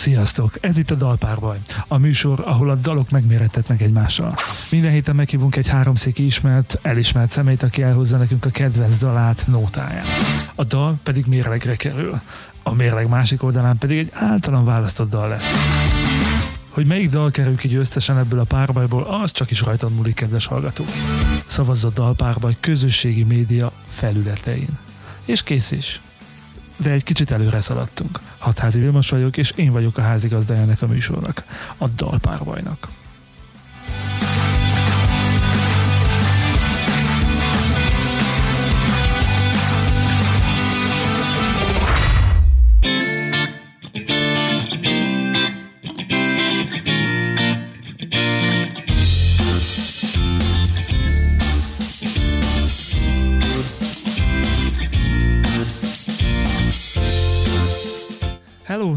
Sziasztok! Ez itt a Dalpárbaj, a műsor, ahol a dalok megmérettetnek egymással. Minden héten meghívunk egy háromszéki ismert, elismert szemét, aki elhozza nekünk a kedvenc dalát, nótáját. A dal pedig mérlegre kerül. A mérleg másik oldalán pedig egy általam választott dal lesz. Hogy melyik dal kerül ki győztesen ebből a párbajból, az csak is rajtad múlik, kedves hallgató. Szavazz a dalpárbaj közösségi média felületein. És kész is de egy kicsit előre szaladtunk. Hatházi Vilmos vagyok, és én vagyok a házigazdájának a műsornak, a Dalpárbajnak.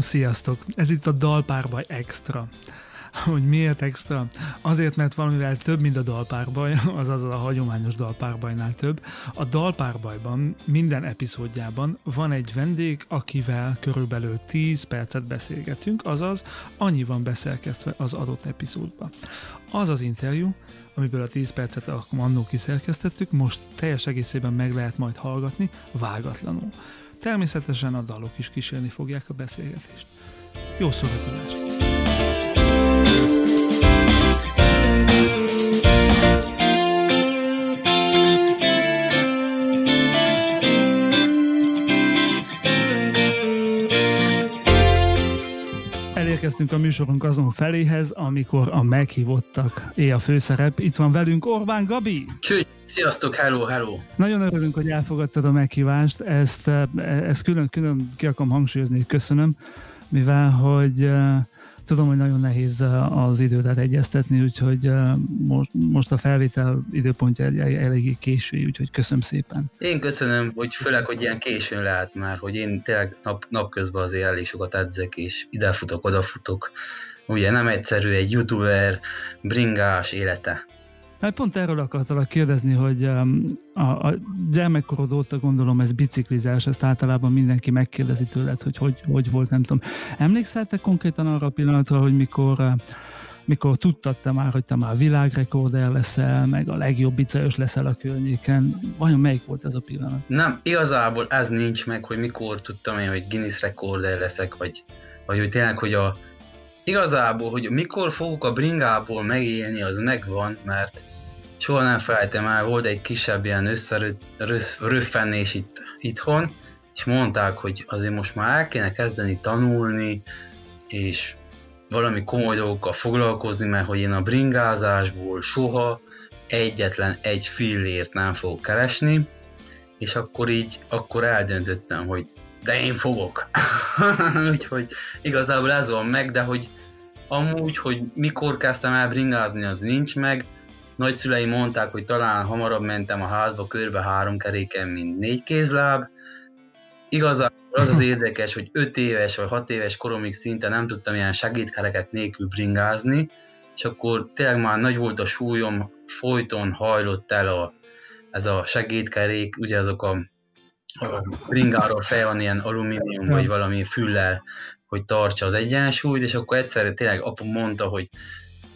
Sziasztok! Ez itt a Dalpárbaj Extra. Hogy miért extra? Azért, mert valamivel több, mint a dalpárbaj, azaz a hagyományos dalpárbajnál több. A dalpárbajban minden epizódjában van egy vendég, akivel körülbelül 10 percet beszélgetünk, azaz annyi van beszerkesztve az adott epizódba. Az az interjú, amiből a 10 percet annó kiszerkesztettük, most teljes egészében meg lehet majd hallgatni, vágatlanul. Természetesen a dalok is kísérni fogják a beszélgetést. Jó szórakozást! Elérkeztünk a műsorunk azon feléhez, amikor a meghívottak é a főszerep. Itt van velünk Orbán Gabi. Cső, sziasztok, hello, hello. Nagyon örülünk, hogy elfogadtad a meghívást. Ezt, e, ezt külön, külön ki akarom hangsúlyozni, köszönöm, mivel hogy uh, Tudom, hogy nagyon nehéz az időt egyeztetni, úgyhogy most, most a felvétel időpontja eléggé késő, úgyhogy köszönöm szépen. Én köszönöm, hogy főleg, hogy ilyen későn lehet már, hogy én tényleg nap, napközben azért elég sokat edzek, és idefutok, odafutok. Ugye nem egyszerű egy youtuber bringás élete. Hát pont erről akartalak kérdezni, hogy um, a, a gyermekkorod óta gondolom ez biciklizás, ezt általában mindenki megkérdezi tőled, hogy hogy, hogy volt, nem tudom. Emlékszel te konkrétan arra a pillanatra, hogy mikor uh, mikor tudtad te már, hogy te már világrekorder leszel, meg a legjobb bicajos leszel a környéken, vajon melyik volt ez a pillanat? Nem, igazából ez nincs meg, hogy mikor tudtam én, hogy Guinness rekorder leszek, vagy, vagy hogy tényleg, hogy a igazából, hogy mikor fogok a bringából megélni, az megvan, mert soha nem felejtem el, volt egy kisebb ilyen összeröffenés itt, itthon, és mondták, hogy azért most már el kéne kezdeni tanulni, és valami komoly dolgokkal foglalkozni, mert hogy én a bringázásból soha egyetlen egy fillért nem fogok keresni, és akkor így, akkor eldöntöttem, hogy de én fogok. Úgyhogy igazából ez van meg, de hogy amúgy, hogy mikor kezdtem el bringázni, az nincs meg, Nagyszüleim mondták, hogy talán hamarabb mentem a házba körbe három keréken, mint négy kézláb. Igazából az az érdekes, hogy öt éves vagy hat éves koromig szinte nem tudtam ilyen segédkereket nélkül bringázni, és akkor tényleg már nagy volt a súlyom, folyton hajlott el a, ez a segédkerék, ugye azok a, a bringáról fel van ilyen alumínium, vagy valami füllel, hogy tartsa az egyensúlyt, és akkor egyszerre tényleg apu mondta, hogy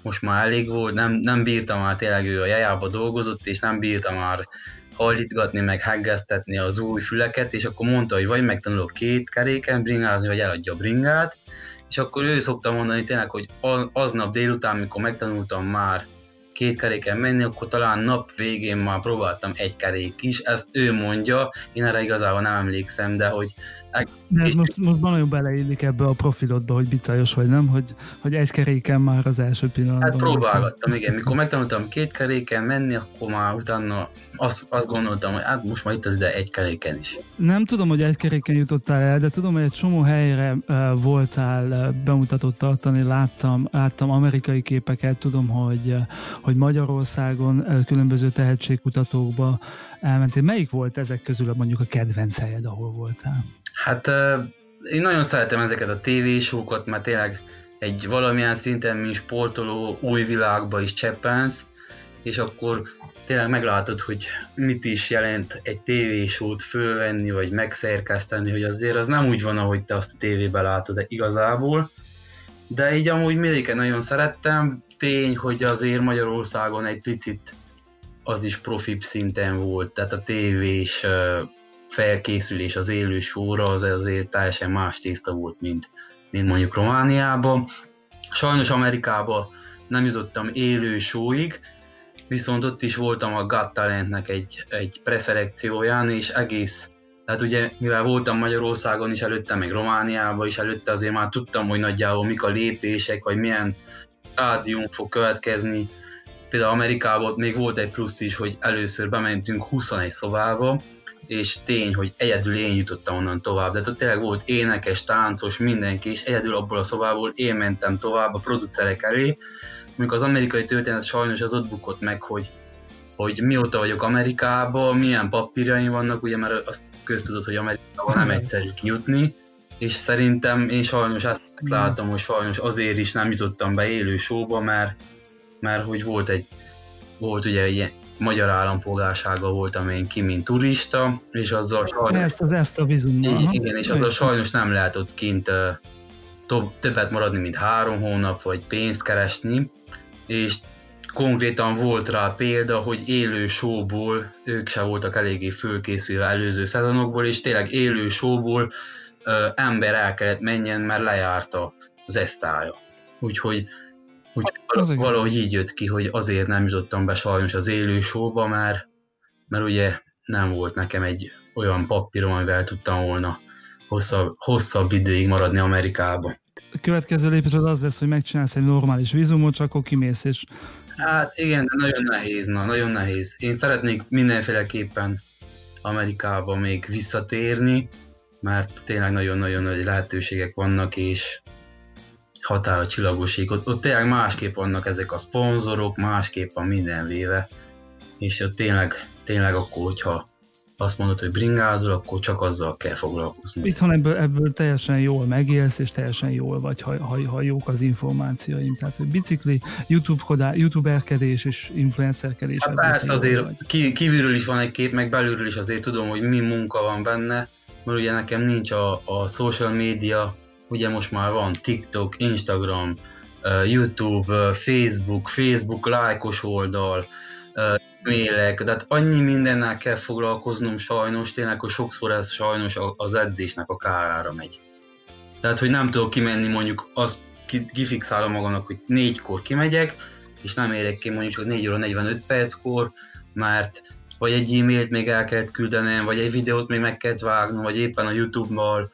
most már elég volt, nem, nem bírtam már tényleg ő a jajába dolgozott, és nem bírtam már hallítgatni, meg heggeztetni az új füleket, és akkor mondta, hogy vagy megtanulok két keréken bringázni, vagy eladja a bringát, és akkor ő szokta mondani tényleg, hogy aznap délután, mikor megtanultam már két keréken menni, akkor talán nap végén már próbáltam egy kerék is, ezt ő mondja, én erre igazából nem emlékszem, de hogy de ez most, most nagyon beleillik ebbe a profilodba, hogy bicajos vagy, nem? Hogy, hogy egy keréken már az első pillanatban. Hát próbálgattam, igen. Mikor megtanultam két keréken menni, akkor már utána azt, azt gondoltam, hogy hát most már itt az ide egy keréken is. Nem tudom, hogy egy keréken jutottál el, de tudom, hogy egy csomó helyre voltál bemutatott tartani, láttam, láttam amerikai képeket, tudom, hogy, hogy Magyarországon különböző tehetségkutatókba elmentél. Melyik volt ezek közül mondjuk a kedvenc helyed, ahol voltál? Hát én nagyon szeretem ezeket a tévésókat, mert tényleg egy valamilyen szinten, mint sportoló, új világba is cseppensz, és akkor tényleg meglátod, hogy mit is jelent egy tévésót fölvenni, vagy megszerkeszteni, hogy azért az nem úgy van, ahogy te azt a tévében látod igazából. De így amúgy mindig nagyon szerettem. Tény, hogy azért Magyarországon egy picit az is profi szinten volt, tehát a tévés felkészülés az élő sóra az azért teljesen más tészta volt, mint, mint mondjuk Romániában. Sajnos Amerikába nem jutottam élő sóig, viszont ott is voltam a Got Talentnek egy, egy preszelekcióján, és egész, tehát ugye mivel voltam Magyarországon is előtte, meg Romániában is előtte, azért már tudtam, hogy nagyjából mik a lépések, vagy milyen stádium fog következni. Például Amerikában még volt egy plusz is, hogy először bementünk 21 szobába, és tény, hogy egyedül én jutottam onnan tovább. De ott tényleg volt énekes, táncos, mindenki, és egyedül abból a szobából én mentem tovább a producerek elé. Mondjuk az amerikai történet sajnos az ott bukott meg, hogy, hogy mióta vagyok Amerikában, milyen papírjaim vannak, ugye mert azt köztudod, hogy Amerikában nem egyszerű kijutni, és szerintem én sajnos azt látom, hogy sajnos azért is nem jutottam be élő showba, mert, mert hogy volt egy volt ugye egy magyar állampolgársága voltam én ki, mint turista, és azzal sajnos... Ezt, az, ezt a bizonyos. Igen, és azzal sajnos nem lehet ott kint többet maradni, mint három hónap, vagy pénzt keresni, és konkrétan volt rá példa, hogy élő showból, ők se voltak eléggé fölkészülve előző szezonokból, és tényleg élő showból uh, ember el kellett menjen, mert lejárta az esztája. Úgyhogy úgy valahogy így jött ki, hogy azért nem jutottam be sajnos az élő showba, mert, mert ugye nem volt nekem egy olyan papírom, amivel tudtam volna hosszabb, hosszabb időig maradni Amerikában. A következő lépés az az lesz, hogy megcsinálsz egy normális vízumot, csak akkor kimész, és... Hát igen, de nagyon nehéz, na, nagyon nehéz. Én szeretnék mindenféleképpen Amerikába még visszatérni, mert tényleg nagyon-nagyon nagy lehetőségek vannak, és határ a csillagoség. Ott, ott tényleg másképp vannak ezek a szponzorok, másképp van minden véve, és ott tényleg, tényleg akkor, hogyha azt mondod, hogy bringázol, akkor csak azzal kell foglalkozni. Itthon ebből, ebből teljesen jól megélsz, és teljesen jól vagy, ha, ha, ha jók az információim. Tehát, hogy bicikli, YouTube-kodá, youtuberkedés és influencerkedés. Hát persze azért ki, kívülről is van egy kép, meg belülről is azért tudom, hogy mi munka van benne, mert ugye nekem nincs a, a social media ugye most már van TikTok, Instagram, YouTube, Facebook, Facebook lájkos oldal, e-mailek, tehát annyi mindennel kell foglalkoznom sajnos, tényleg, hogy sokszor ez sajnos az edzésnek a kárára megy. Tehát, hogy nem tudok kimenni, mondjuk azt kifixálom magamnak, hogy négykor kimegyek, és nem érek ki mondjuk csak 4 óra 45 perckor, mert vagy egy e-mailt még el kellett küldenem, vagy egy videót még meg kellett vágnom, vagy éppen a YouTube-mal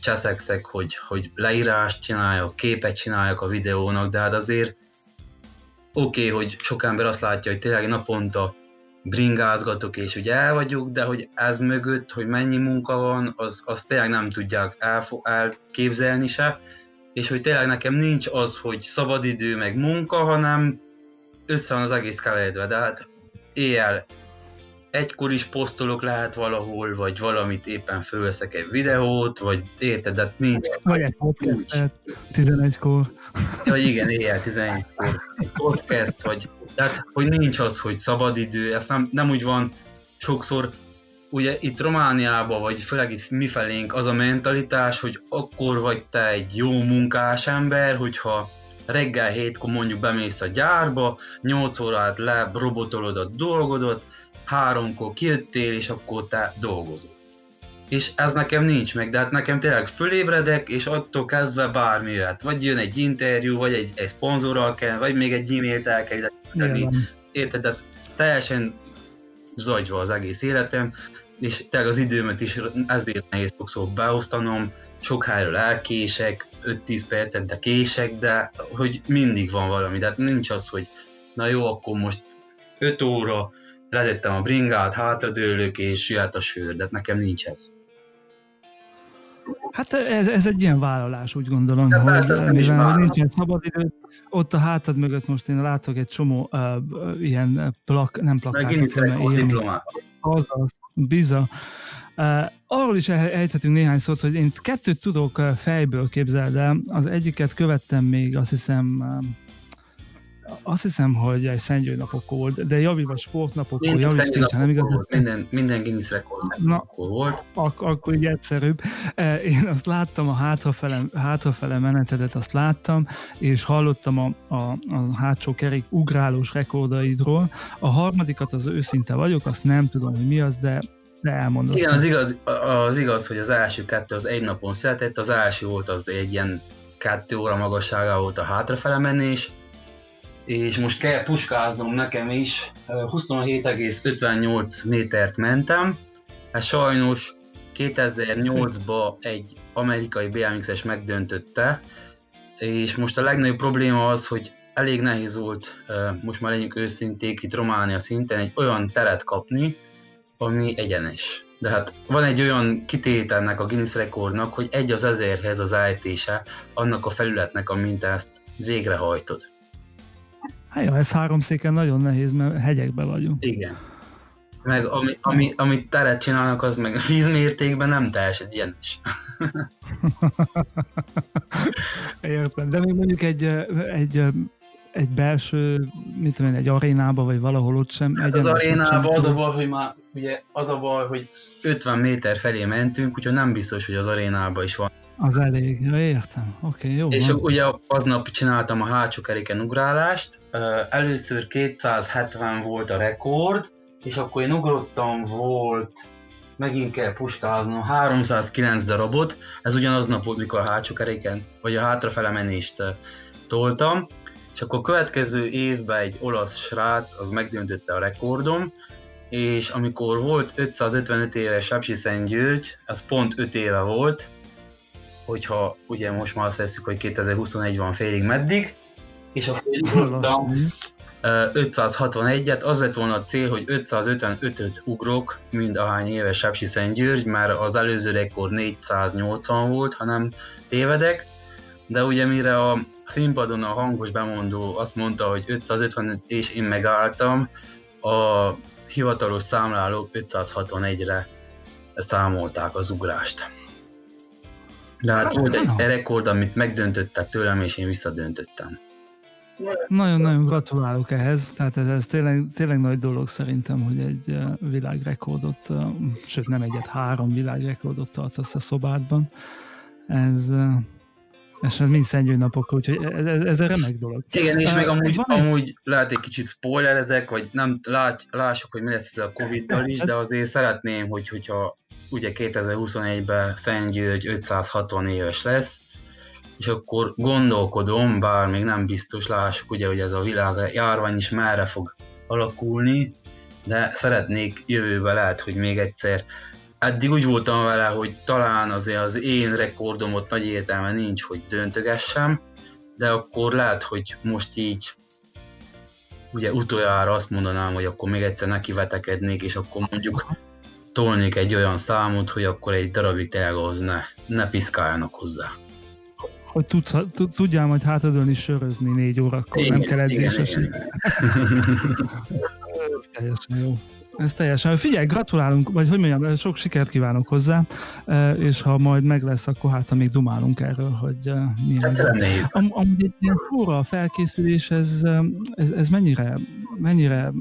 cseszekszek, hogy, hogy leírást csináljak, képet csináljak a videónak, de hát azért oké, okay, hogy sok ember azt látja, hogy tényleg naponta bringázgatok, és ugye el vagyok, de hogy ez mögött, hogy mennyi munka van, az, az tényleg nem tudják elfo- elképzelni se, és hogy tényleg nekem nincs az, hogy szabadidő meg munka, hanem össze van az egész keveredve, de hát éjjel egykor is posztolok lehet valahol, vagy valamit éppen fölveszek egy videót, vagy érted, de nincs. Vagy egy podcast 11-kor. Ja, igen, éjjel 11-kor. Egy podcast, vagy tehát, hogy nincs az, hogy szabadidő, ez nem, nem úgy van sokszor, ugye itt Romániában, vagy főleg itt mifelénk az a mentalitás, hogy akkor vagy te egy jó munkás ember, hogyha reggel hétkor mondjuk bemész a gyárba, 8 órát le, robotolod a dolgodat, háromkor kijöttél, és akkor te dolgozol. És ez nekem nincs meg, de hát nekem tényleg fölébredek, és attól kezdve bármi jöhet. Vagy jön egy interjú, vagy egy, egy szponzorral kell, vagy még egy e-mailt el kell ide Érted? De teljesen zagyva az egész életem, és tényleg az időmet is ezért nehéz sokszor beosztanom, sok helyről elkések, 5-10 percet, de kések, de hogy mindig van valami, de hát nincs az, hogy na jó, akkor most 5 óra, letettem a bringát, hátradőlök, és jöhet a sör, de nekem nincs ez. Hát ez, ez egy ilyen vállalás, úgy gondolom, de persze, nem mivel nincsen szabad idő, ott a hátad mögött most én látok egy csomó uh, ilyen plak, nem plakátot, hanem Azaz, biza. Uh, arról is ejthetünk néhány szót, hogy én kettőt tudok fejből képzeld el. Az egyiket követtem még, azt hiszem, azt hiszem, hogy egy napok volt, de javíts sportnapok volt, javíts nem igaz? Volt. Minden, minden Guinness rekord Na, volt. Ak- akkor így egyszerűbb. E, én azt láttam, a hátrafele, hátrafele menetedet azt láttam, és hallottam a, a, a hátsó kerék ugrálós rekordaidról. A harmadikat az őszinte vagyok, azt nem tudom, hogy mi az, de de elmondod. Igen, az igaz, az igaz, hogy az első kettő az egy napon született, az első volt az egy ilyen kettő óra magassága volt a hátrafele menés, és most kell puskáznom nekem is, 27,58 métert mentem, hát sajnos 2008-ban egy amerikai BMX-es megdöntötte, és most a legnagyobb probléma az, hogy elég nehéz volt, most már legyünk őszinték, itt Románia szinten egy olyan teret kapni, ami egyenes. De hát van egy olyan kitételnek a Guinness rekordnak, hogy egy az ezerhez az állítése annak a felületnek, amint ezt végrehajtod. Hát jó, ez három széken nagyon nehéz, mert hegyekbe vagyunk. Igen. Meg ami, ami, amit teret csinálnak, az meg vízmértékben nem teljesen ilyen is. Értem, de még mondjuk egy, egy egy belső, mit tudom én, egy arénába, vagy valahol ott sem. Hát az arénába az a baj, hogy már ugye az a baj, hogy 50 méter felé mentünk, úgyhogy nem biztos, hogy az arénába is van. Az elég, ja, értem. Oké, okay, jó. És van. ugye aznap csináltam a hátsó keréken ugrálást. Először 270 volt a rekord, és akkor én ugrottam, volt megint kell puskáznom 309 darabot, ez ugyanaz nap volt, mikor a hátsó keréken, vagy a hátrafele menést toltam, és akkor a következő évben egy olasz srác, az megdöntötte a rekordom, és amikor volt 555 éves Sapsi György, az pont 5 éve volt, hogyha ugye most már azt veszük, hogy 2021 van félig meddig, és akkor ugrottam 561-et, az lett volna a cél, hogy 555-öt ugrok, mind ahány éves Sepsi György, már az előző rekord 480 volt, ha nem tévedek, de ugye mire a színpadon a hangos bemondó azt mondta, hogy 550 és én megálltam, a hivatalos számlálók 561-re számolták az ugrást. De hát volt egy rekord, amit megdöntöttek tőlem, és én visszadöntöttem. Nagyon-nagyon gratulálok ehhez, tehát ez, ez tényleg, tényleg nagy dolog szerintem, hogy egy világrekordot, sőt nem egyet, három világrekordot tartasz a szobádban. Ez, ez mind szennyű napok, úgyhogy ez, ez, ez egy remek dolog. Igen, és uh, még amúgy, van amúgy lehet egy kicsit spoilerezek, vagy nem lát, lássuk, hogy mi lesz ez a Covid-dal is, de azért szeretném, hogy, hogyha ugye 2021-ben Szent György 560 éves lesz, és akkor gondolkodom, bár még nem biztos, lássuk ugye, hogy ez a világ járvány is merre fog alakulni, de szeretnék jövőben lehet, hogy még egyszer. Eddig úgy voltam vele, hogy talán azért az én rekordomot nagy értelme nincs, hogy döntögessem, de akkor lehet, hogy most így ugye utoljára azt mondanám, hogy akkor még egyszer neki vetekednék, és akkor mondjuk tolnék egy olyan számot, hogy akkor egy darabig tényleg ne, ne piszkáljanak hozzá. Hogy tudsz, tudjál majd hátadon is sörözni négy órakor, igen, nem kell edzéses. Ez teljesen jó. Ez teljesen. Figyelj, gratulálunk, vagy hogy mondjam, sok sikert kívánok hozzá, és ha majd meg lesz, akkor hát ha még dumálunk erről, hogy milyen. Hát Am, amúgy egy ilyen fura felkészülés, ez, ez, ez mennyire, mennyire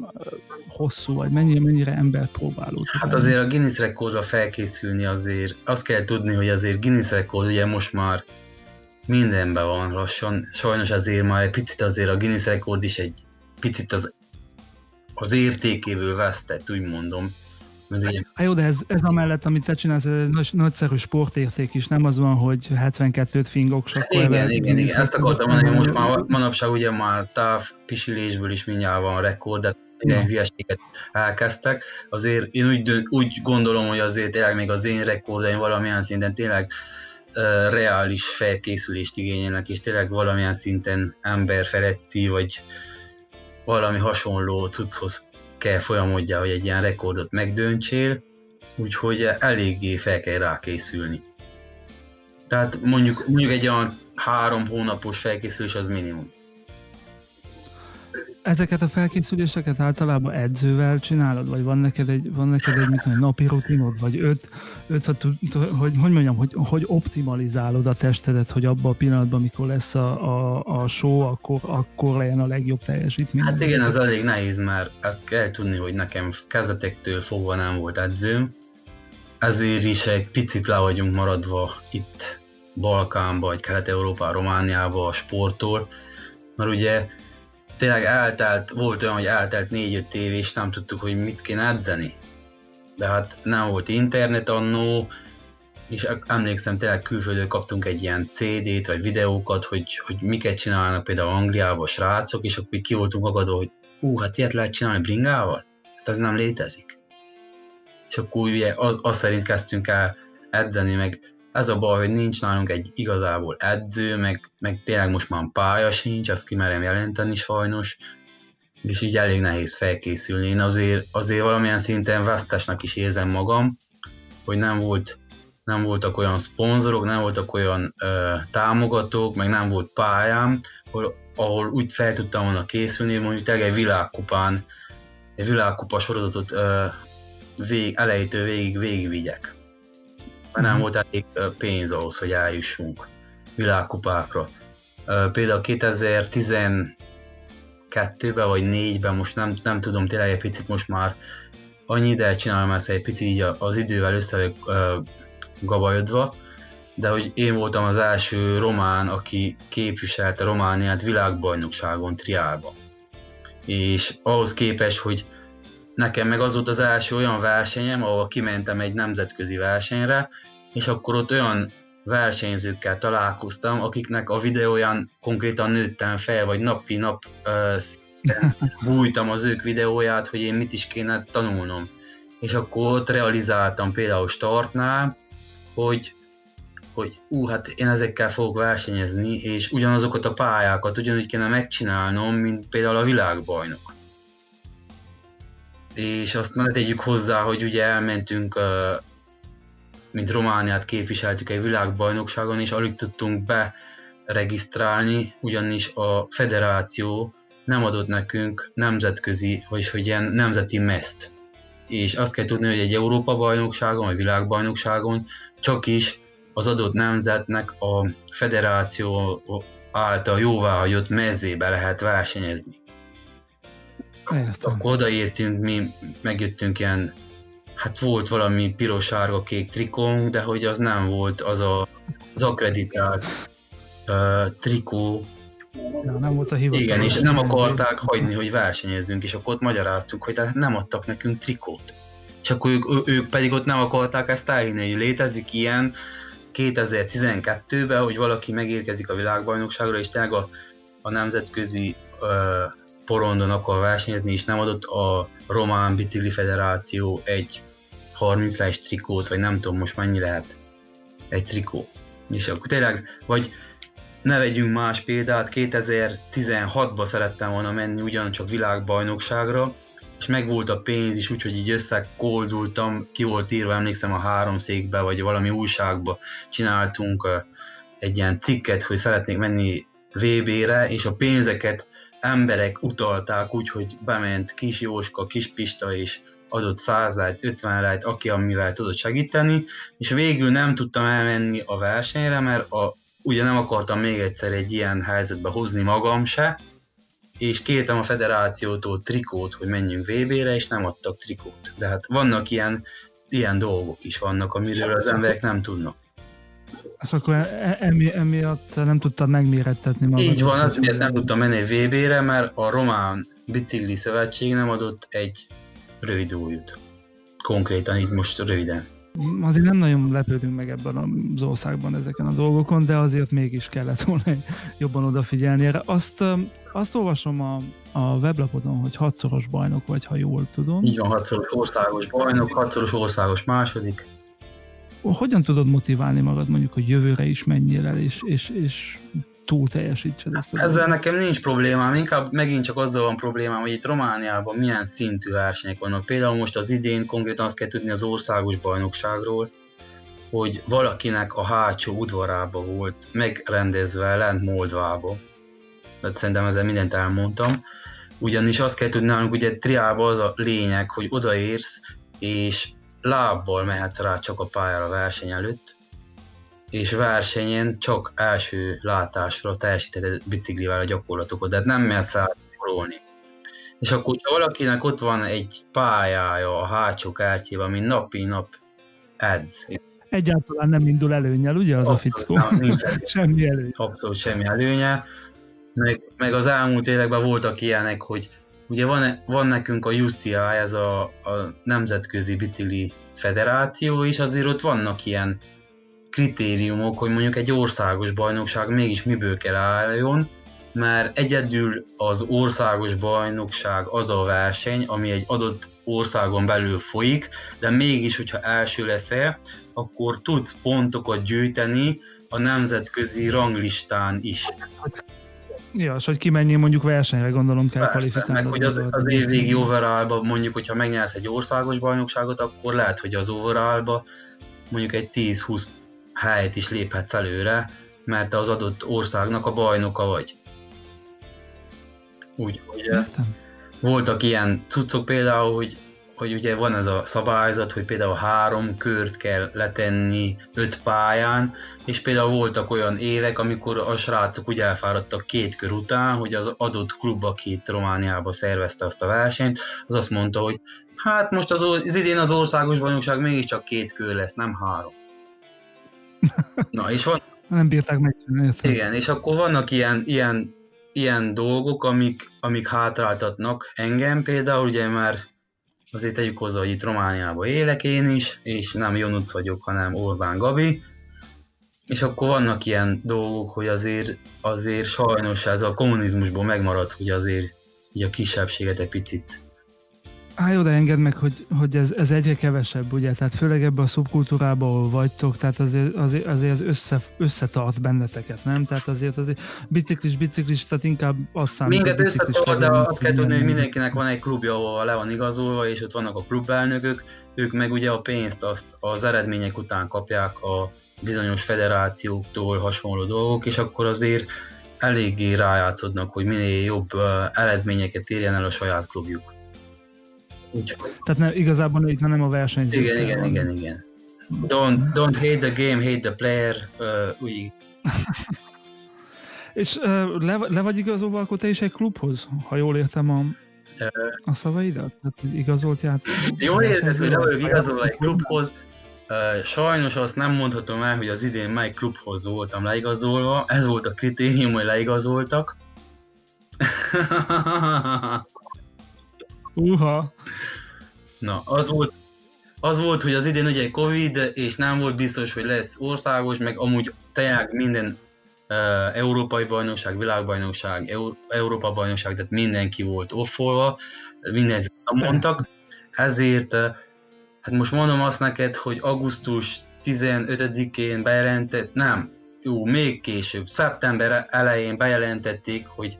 hosszú, vagy mennyire, mennyire embert próbáló? Hát azért a Guinness rekordra felkészülni azért, azt kell tudni, hogy azért Guinness rekord ugye most már mindenben van lassan, sajnos azért már egy picit azért a Guinness rekord is egy picit az az értékéből vesztett, úgy mondom. Ugye... Hát jó, de ez, ez mellett, amit te csinálsz, ez nagy, nagyszerű sportérték is, nem az van, hogy 72-t fingok, és akkor Igen, igen, igen, ezt akartam mondani, hogy most már manapság ugye már táv pisilésből is mindjárt van rekord, de ilyen hülyeséget elkezdtek. Azért én úgy, úgy gondolom, hogy azért tényleg még az én rekordaim valamilyen szinten tényleg uh, reális felkészülést igényelnek, és tényleg valamilyen szinten emberfeletti, vagy valami hasonló cucchoz kell folyamodjá, hogy egy ilyen rekordot megdöntsél, úgyhogy eléggé fel kell rákészülni. Tehát mondjuk, mondjuk egy olyan három hónapos felkészülés az minimum. Ezeket a felkészüléseket általában edzővel csinálod, vagy van neked egy, van neked egy mit mondjam, napi rutinod, vagy öt, öt ha, hogy, hogy mondjam, hogy, hogy optimalizálod a testedet, hogy abban a pillanatban, amikor lesz a, a, a show, akkor, akkor legyen a legjobb teljesítmény. Hát igen, az elég nehéz, mert ezt kell tudni, hogy nekem kezdetektől fogva nem volt edzőm, ezért is egy picit le vagyunk maradva itt Balkánba, vagy Kelet-Európában, Romániába a sporttól, mert ugye tényleg eltelt, volt olyan, hogy eltelt 4-5 év, és nem tudtuk, hogy mit kéne edzeni. De hát nem volt internet annó, és emlékszem, tényleg külföldön kaptunk egy ilyen CD-t, vagy videókat, hogy, hogy miket csinálnak például Angliában srácok, és akkor ki voltunk agadva, hogy hú, hát ilyet lehet csinálni bringával? Hát ez nem létezik. És akkor ugye az, az szerint kezdtünk el edzeni, meg ez a baj, hogy nincs nálunk egy igazából edző, meg, meg tényleg most már pálya sincs, azt kimerem jelenteni sajnos, és így elég nehéz felkészülni. Én azért, azért valamilyen szinten vesztesnek is érzem magam, hogy nem volt nem voltak olyan szponzorok, nem voltak olyan ö, támogatók, meg nem volt pályám, ahol, ahol úgy fel tudtam volna készülni, mondjuk tényleg egy világkupán, egy világkupa sorozatot ö, vég, elejétől végig végigvigyek mert nem mhm. volt elég pénz ahhoz, hogy eljussunk világkupákra. Például 2012-ben vagy 4-ben, most nem, nem tudom, tényleg egy picit most már annyi ideje csinálom ezt egy picit így az idővel össze gabajodva, de hogy én voltam az első román, aki képviselte Romániát világbajnokságon triálba. És ahhoz képest, hogy nekem meg az volt az első olyan versenyem, ahol kimentem egy nemzetközi versenyre, és akkor ott olyan versenyzőkkel találkoztam, akiknek a videóján konkrétan nőttem fel, vagy napi nap uh, bújtam az ők videóját, hogy én mit is kéne tanulnom. És akkor ott realizáltam például startnál, hogy hogy ú, hát én ezekkel fogok versenyezni, és ugyanazokat a pályákat ugyanúgy kéne megcsinálnom, mint például a világbajnok és azt ne tegyük hozzá, hogy ugye elmentünk, mint Romániát képviseltük egy világbajnokságon, és alig tudtunk beregisztrálni, ugyanis a federáció nem adott nekünk nemzetközi, vagyis hogy ilyen nemzeti meszt. És azt kell tudni, hogy egy Európa bajnokságon, vagy világbajnokságon csak is az adott nemzetnek a federáció által jóváhagyott mezébe lehet versenyezni. Értem. Akkor odaértünk, mi megjöttünk ilyen, hát volt valami piros-sárga-kék trikónk, de hogy az nem volt az a, az akreditált uh, trikó, Ja, nem volt a hivatalos. Igen, és nem akarták hagyni, hogy versenyezzünk, és akkor ott magyaráztuk, hogy tehát nem adtak nekünk trikót. És akkor ők, ők pedig ott nem akarták ezt elhinni, hogy létezik ilyen 2012-ben, hogy valaki megérkezik a világbajnokságra, és tényleg a, a nemzetközi porondon akar versenyezni, és nem adott a Román Bicikli Federáció egy 30 lás trikót, vagy nem tudom most mennyi lehet egy trikó. És akkor tényleg, vagy ne vegyünk más példát, 2016-ban szerettem volna menni ugyancsak világbajnokságra, és megvolt a pénz is, úgyhogy így összekoldultam, ki volt írva, emlékszem a háromszékbe, vagy valami újságba csináltunk egy ilyen cikket, hogy szeretnék menni VB-re, és a pénzeket emberek utalták úgy, hogy bement Kis Jóska, Kis Pista és adott 100 lejt, 50 lejt, aki amivel tudott segíteni, és végül nem tudtam elmenni a versenyre, mert a, ugye nem akartam még egyszer egy ilyen helyzetbe hozni magam se, és kértem a federációtól trikót, hogy menjünk VB-re, és nem adtak trikót. De hát vannak ilyen, ilyen dolgok is vannak, amiről az emberek nem tudnak. Ezt akkor e- emi, emiatt nem tudtad megmérettetni magad. Így van, az miért nem tudtam menni VB-re, mert a Román Bicikli Szövetség nem adott egy rövid újút. Konkrétan így most röviden. Azért nem nagyon lepődünk meg ebben az országban ezeken a dolgokon, de azért mégis kellett volna jobban odafigyelni erre. Azt, azt olvasom a, a weblapodon, hogy hatszoros bajnok vagy, ha jól tudom. Így van, hatszoros országos bajnok, hatszoros országos második hogyan tudod motiválni magad mondjuk, hogy jövőre is menjél el, és, és, és túl teljesítsed ezt? Ezzel dolgot? nekem nincs problémám, inkább megint csak azzal van problémám, hogy itt Romániában milyen szintű versenyek vannak. Például most az idén konkrétan azt kell tudni az országos bajnokságról, hogy valakinek a hátsó udvarába volt megrendezve lent Moldvába. Tehát szerintem ezzel mindent elmondtam ugyanis azt kell tudni nálunk, ugye triában az a lényeg, hogy odaérsz, és lábbal mehetsz rá csak a pályára verseny előtt, és versenyen csak első látásra teljesítheted biciklivel a gyakorlatokat, tehát nem mersz rá gyakorolni. És akkor, ha valakinek ott van egy pályája a hátsó kártyában, ami napi nap edz. Egyáltalán nem indul előnyel, ugye az Abszolút, a fickó? Nem, semmi előny. Abszolút semmi előnye. Meg, meg az elmúlt években voltak ilyenek, hogy ugye van, van nekünk a UCI, ez a, a Nemzetközi Bicikli Federáció, és azért ott vannak ilyen kritériumok, hogy mondjuk egy országos bajnokság mégis miből kell álljon, mert egyedül az országos bajnokság az a verseny, ami egy adott országon belül folyik, de mégis, hogyha első leszel, akkor tudsz pontokat gyűjteni a nemzetközi ranglistán is. Ja, és hogy kimenjél mondjuk versenyre, gondolom kell Persze, meg hogy az, az évvégi overallba mondjuk, hogyha megnyersz egy országos bajnokságot, akkor lehet, hogy az overallba mondjuk egy 10-20 helyet is léphetsz előre, mert te az adott országnak a bajnoka vagy. Úgy, hogy Értem. voltak ilyen cuccok például, hogy, hogy ugye van ez a szabályzat, hogy például három kört kell letenni öt pályán, és például voltak olyan évek, amikor a srácok úgy elfáradtak két kör után, hogy az adott klub, aki itt Romániába szervezte azt a versenyt, az azt mondta, hogy hát most az, az idén az országos bajnokság mégiscsak két kör lesz, nem három. Na, és van... Nem bírták meg. Igen, és akkor vannak ilyen, ilyen, ilyen dolgok, amik, amik hátráltatnak engem például, ugye már azért tegyük hozzá, hogy itt Romániában élek én is, és nem Jonuc vagyok, hanem Orbán Gabi, és akkor vannak ilyen dolgok, hogy azért, azért sajnos ez a kommunizmusból megmaradt, hogy azért hogy a kisebbséget egy picit Jó, de engedd meg, hogy, hogy ez, ez egyre kevesebb, ugye? Tehát főleg ebben a szubkultúrában, ahol vagytok, tehát azért, azért, azért az össze, összetart benneteket, nem? Tehát azért azért biciklis, biciklis, tehát inkább azt számít. Minket összetart, de azt kell tudni, hogy mindenkinek van egy klubja, ahol le van igazolva, és ott vannak a klubelnökök, ők meg ugye a pénzt azt az eredmények után kapják a bizonyos federációktól hasonló dolgok, és akkor azért eléggé rájátszodnak, hogy minél jobb eredményeket érjen el a saját klubjuk. Úgyhogy. Tehát nem, igazából itt nem a versenyző. Igen, igen, van. igen, igen. Don't, don't hate the game, hate the player. Uh, úgy. És uh, le, le vagy igazolva akkor te is egy klubhoz, ha jól értem a, a szavaidat? Tehát igazolt játék. Jól érted, hogy le vagyok igazolva egy klubhoz. Sajnos azt nem mondhatom el, hogy az idén mely klubhoz voltam leigazolva. Ez volt a kritérium, hogy leigazoltak. Uha. Na, az volt, az volt, hogy az idén ugye Covid, és nem volt biztos, hogy lesz országos, meg amúgy tényleg minden uh, európai bajnokság, világbajnokság, Eur- Európa bajnokság, tehát mindenki volt offolva, mindent visszamondtak, ezért uh, hát most mondom azt neked, hogy augusztus 15-én bejelentett, nem, jó, még később, szeptember elején bejelentették, hogy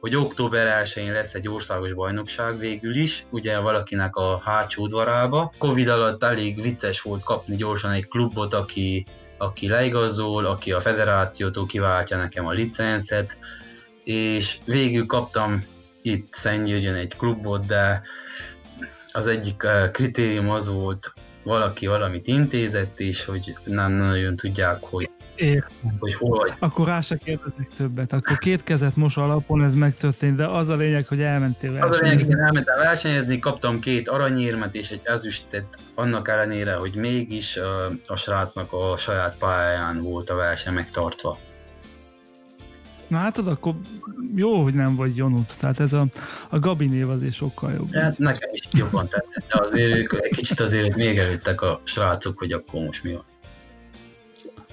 hogy október 1-én lesz egy országos bajnokság végül is, ugye valakinek a hátsó udvarába. Covid alatt elég vicces volt kapni gyorsan egy klubot, aki, aki leigazol, aki a federációtól kiváltja nekem a licenszet, és végül kaptam itt Szentgyörgyön egy klubot, de az egyik eh, kritérium az volt, valaki valamit intézett, és hogy nem nagyon tudják, hogy Értem. Hogy hol vagy. Akkor rá se kérdezek többet. Akkor két kezet mos alapon ez megtörtént, de az a lényeg, hogy elmentél versenyezni. Az a lényeg, hogy elmentem versenyezni, kaptam két aranyérmet és egy ezüstet, annak ellenére, hogy mégis a, a srácnak a saját pályáján volt a verseny megtartva. Na hát akkor jó, hogy nem vagy Jonuc, tehát ez a, a Gabi név azért sokkal jobb. Hát nekem is jobban tetszett, de azért ők egy kicsit azért még előttek a srácok, hogy akkor most mi van.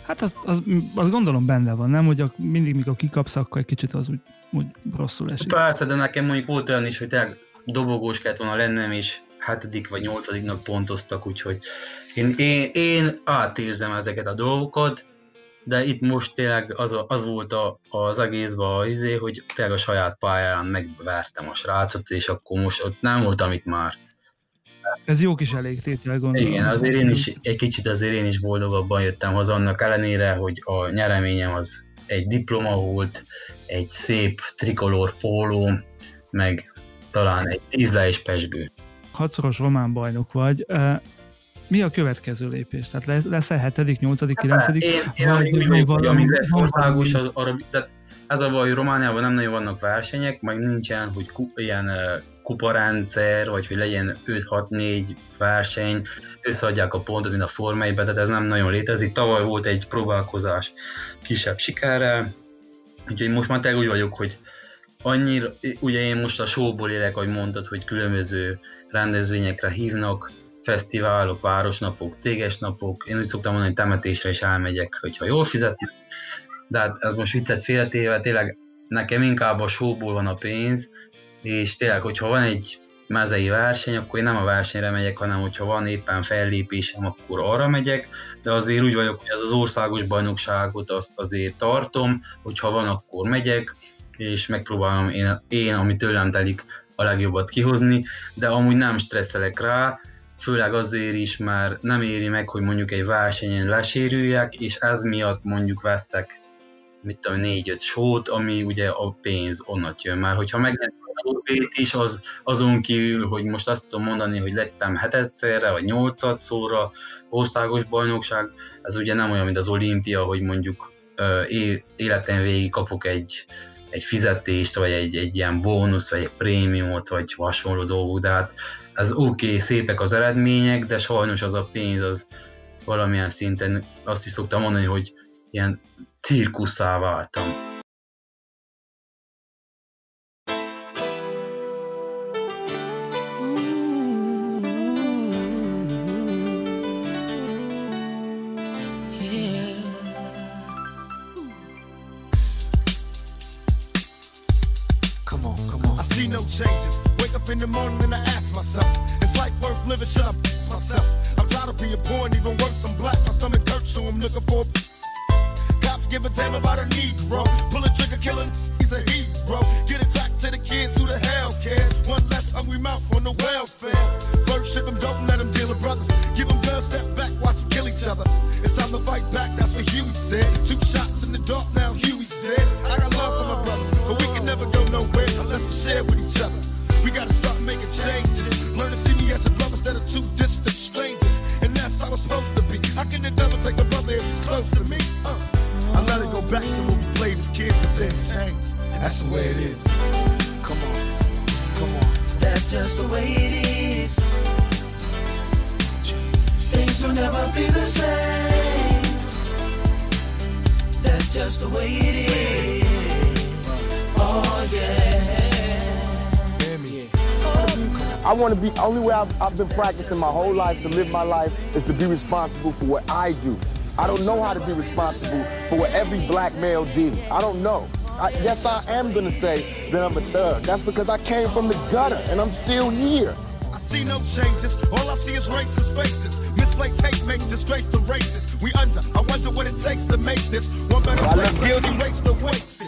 Hát az, az, az gondolom benne van, nem? Hogy a, mindig, mikor kikapsz, akkor egy kicsit az úgy, úgy rosszul esik. Persze, de nekem mondjuk volt olyan is, hogy tényleg dobogós kellett volna lennem, és hetedik vagy nyolcadiknak pontoztak, úgyhogy én, én, én átérzem ezeket a dolgokat, de itt most tényleg az, a, az volt a, az egészben az izé, hogy tényleg a saját pályán megvertem a srácot, és akkor most ott nem voltam itt már ez jó kis elégtétel, gondolom. Igen, azért én is, egy kicsit azért én is boldogabban jöttem haza annak ellenére, hogy a nyereményem az egy diploma volt, egy szép trikolor póló, meg talán egy tízle és pesgő. Hatszoros román bajnok vagy. Mi a következő lépés? Tehát lesz, lesz-e hetedik, nyolcadik, kilencedik? Én, én vagy, úgy vagyok, hogy amíg lesz országos, az arra, tehát ez a baj, hogy Romániában nem nagyon vannak versenyek, meg nincsen, hogy ku, ilyen kuparendszer, vagy hogy legyen 5-6-4 verseny, összeadják a pontot, mint a Forma tehát ez nem nagyon létezik. Tavaly volt egy próbálkozás kisebb sikerrel, úgyhogy most már tényleg úgy vagyok, hogy annyira, ugye én most a showból élek, ahogy mondtad, hogy különböző rendezvényekre hívnak, fesztiválok, városnapok, céges napok. Én úgy szoktam mondani, hogy temetésre is elmegyek, hogyha jól fizetnek. De hát ez most viccet féltéve, tényleg nekem inkább a showból van a pénz, és tényleg, hogyha van egy mezei verseny, akkor én nem a versenyre megyek, hanem hogyha van éppen fellépésem, akkor arra megyek, de azért úgy vagyok, hogy ez az országos bajnokságot azt azért tartom, hogyha van, akkor megyek, és megpróbálom én, én ami tőlem telik, a legjobbat kihozni, de amúgy nem stresszelek rá, főleg azért is, mert nem éri meg, hogy mondjuk egy versenyen lesérüljek, és ez miatt mondjuk veszek mit tudom, négy-öt sót, ami ugye a pénz onnat jön. Már hogyha megnyertem OB-t is, az, azon kívül, hogy most azt tudom mondani, hogy lettem hetedszerre, vagy nyolcadszóra országos bajnokság, ez ugye nem olyan, mint az olimpia, hogy mondjuk életem végig kapok egy, egy fizetést, vagy egy, egy ilyen bónusz, vagy egy prémiumot, vagy hasonló dolgok, de hát ez oké, okay, szépek az eredmények, de sajnos az a pénz az valamilyen szinten azt is szoktam mondani, hogy ilyen cirkuszá váltam. Practicing my whole life to live my life is to be responsible for what I do. I don't know how to be responsible for what every black male did. I don't know. I, yes, I am gonna say that I'm a thug. That's because I came from the gutter and I'm still here. I see no changes. All I see is racist faces. Misplaced hate makes disgrace to races. We under. I wonder what it takes to make this one better place. Let's erase the wasted.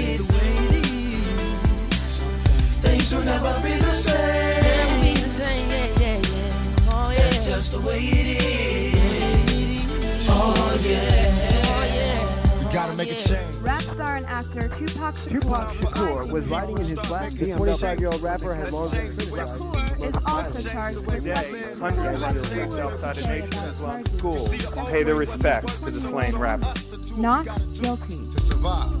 things will never be the same. Never be the same, yeah, yeah, yeah. Oh, yeah. That's just the way it is. Oh, yeah. Oh, yeah. Oh, you gotta make a change. Rap star and actor Tupac Shakur. Tupac Shakur was riding in his black The 25-year-old rapper had long been criticized. Shakur is also charged with Today, hundreds of students outside of Nation Islam school pay their respects to the slain rapper. Not guilty. To survive.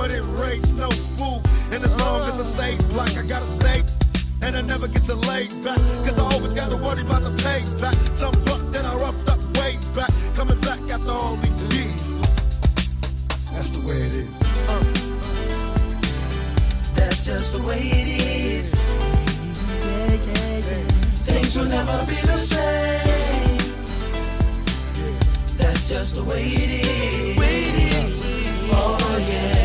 No fool. And as long as I stay black, I gotta stay. And I never get to lay back. Cause I always gotta worry about the payback. Some buck that I roughed up way back. Coming back after all these years. That's the way it is. Uh. That's just the way it is. Things will never be the same. That's just the way it is. Oh yeah.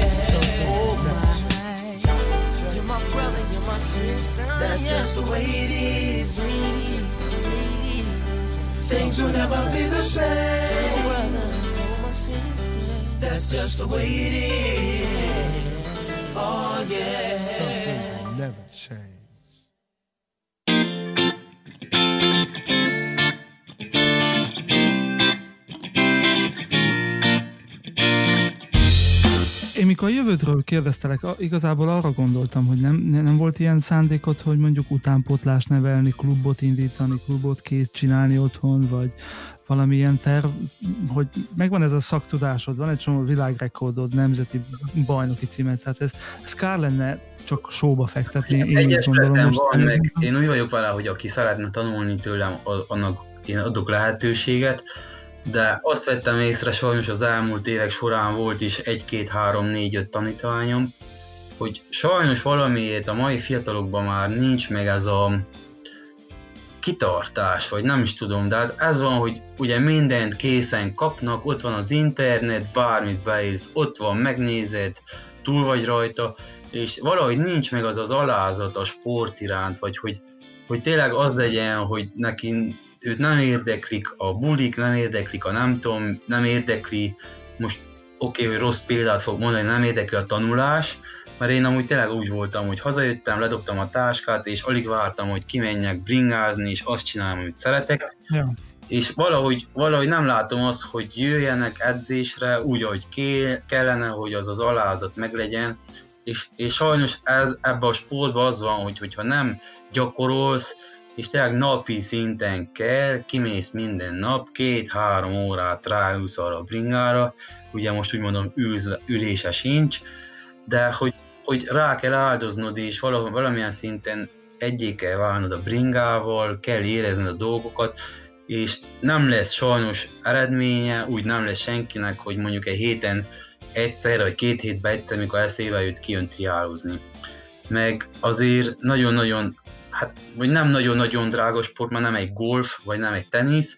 You're my brother, you're my sister. That's just the way it is. Things will never be the same. That's just the way it is. Oh yeah. Én mikor a jövődről kérdeztelek, igazából arra gondoltam, hogy nem, ne- nem volt ilyen szándékot, hogy mondjuk utánpótlás nevelni, klubot indítani, klubot kész csinálni otthon, vagy valamilyen terv, hogy megvan ez a szaktudásod, van egy csomó világrekordod, nemzeti bajnoki címet, tehát ez, ez kár lenne csak sóba fektetni. Én úgy Egyes gondolom van, most. meg én úgy vagyok vele, hogy aki szeretne tanulni tőlem, annak én adok lehetőséget, de azt vettem észre, sajnos az elmúlt évek során volt is egy-két, három, négy, öt tanítványom, hogy sajnos valamiért a mai fiatalokban már nincs meg ez a kitartás, vagy nem is tudom, de hát ez van, hogy ugye mindent készen kapnak, ott van az internet, bármit beírsz, ott van, megnézed, túl vagy rajta, és valahogy nincs meg az az alázat a sport iránt, vagy hogy, hogy tényleg az legyen, hogy neki őt nem érdeklik a bulik, nem érdeklik a nem tudom, nem érdekli, most oké, okay, hogy rossz példát fog mondani, nem érdekli a tanulás, mert én amúgy tényleg úgy voltam, hogy hazajöttem, ledobtam a táskát, és alig vártam, hogy kimenjek bringázni, és azt csinálom, amit szeretek, Ja. és valahogy, valahogy nem látom azt, hogy jöjjenek edzésre úgy, ahogy kellene, hogy az az alázat meglegyen, és, és sajnos ez, ebbe a sportban az van, hogy hogyha nem gyakorolsz, és tényleg napi szinten kell, kimész minden nap, két-három órát ráülsz arra a bringára, ugye most úgy mondom ülsz, ülése sincs, de hogy, hogy rá kell áldoznod, és valahol, valamilyen szinten egyé kell válnod a bringával, kell érezned a dolgokat, és nem lesz sajnos eredménye, úgy nem lesz senkinek, hogy mondjuk egy héten egyszer, vagy két hétben egyszer, mikor eszébe jut, kijön triálozni. Meg azért nagyon-nagyon, hát, vagy nem nagyon-nagyon drága sport, mert nem egy golf, vagy nem egy tenisz,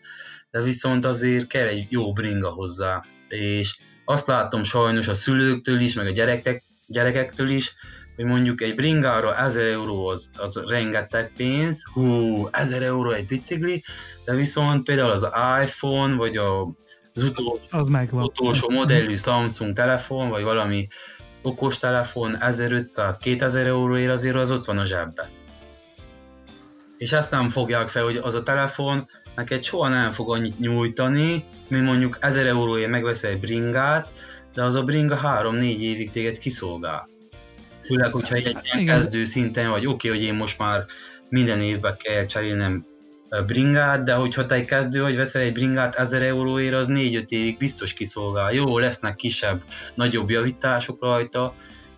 de viszont azért kell egy jó bringa hozzá. És azt látom sajnos a szülőktől is, meg a gyerekek, gyerekektől is, hogy mondjuk egy bringára 1000 euró az, az rengeteg pénz, hú, 1000 euró egy bicikli, de viszont például az iPhone, vagy a, az utolsó, Az utolsó modellű Samsung telefon, vagy valami okos telefon 1500-2000 euróért azért az ott van a zsebbe. És ezt nem fogják fel, hogy az a telefon neked soha nem fog annyit nyújtani, mint mondjuk 1000 euróért megveszel egy bringát, de az a bringa 3-4 évig téged kiszolgál. Főleg, hogyha egy ilyen Igen. kezdő szinten vagy, oké, okay, hogy én most már minden évben kell cserélnem bringát, de hogyha te egy kezdő vagy veszel egy bringát 1000 euróért, az 4-5 évig biztos kiszolgál. Jó, lesznek kisebb, nagyobb javítások rajta,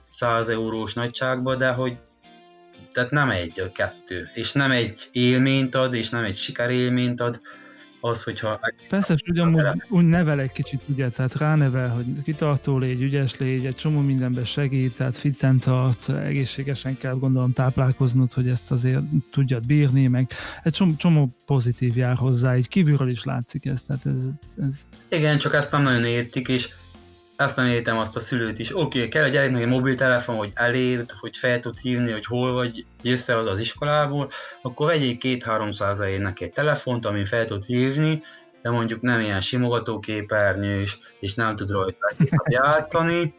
100 eurós nagyságban, de hogy tehát nem egy, kettő. És nem egy élményt ad, és nem egy sikerélményt ad, az, hogyha Persze, és ugyanúgy úgy nevel egy kicsit, ugye, tehát ránevel, hogy kitartó légy, ügyes légy, egy csomó mindenben segít, tehát fitten tart, egészségesen kell gondolom táplálkoznod, hogy ezt azért tudjad bírni, meg egy csomó, csomó pozitív jár hozzá, így kívülről is látszik ez, tehát ez, ez Igen, csak ezt nem nagyon értik, és ezt nem értem azt a szülőt is. Oké, okay, kell a gyereknek egy mobiltelefon, hogy elérd, hogy fel tud hívni, hogy hol vagy, jössze az az iskolából, akkor vegyél két-háromszáz neki egy telefont, amin fel tud hívni, de mondjuk nem ilyen simogatóképernyős, és nem tud rajta játszani,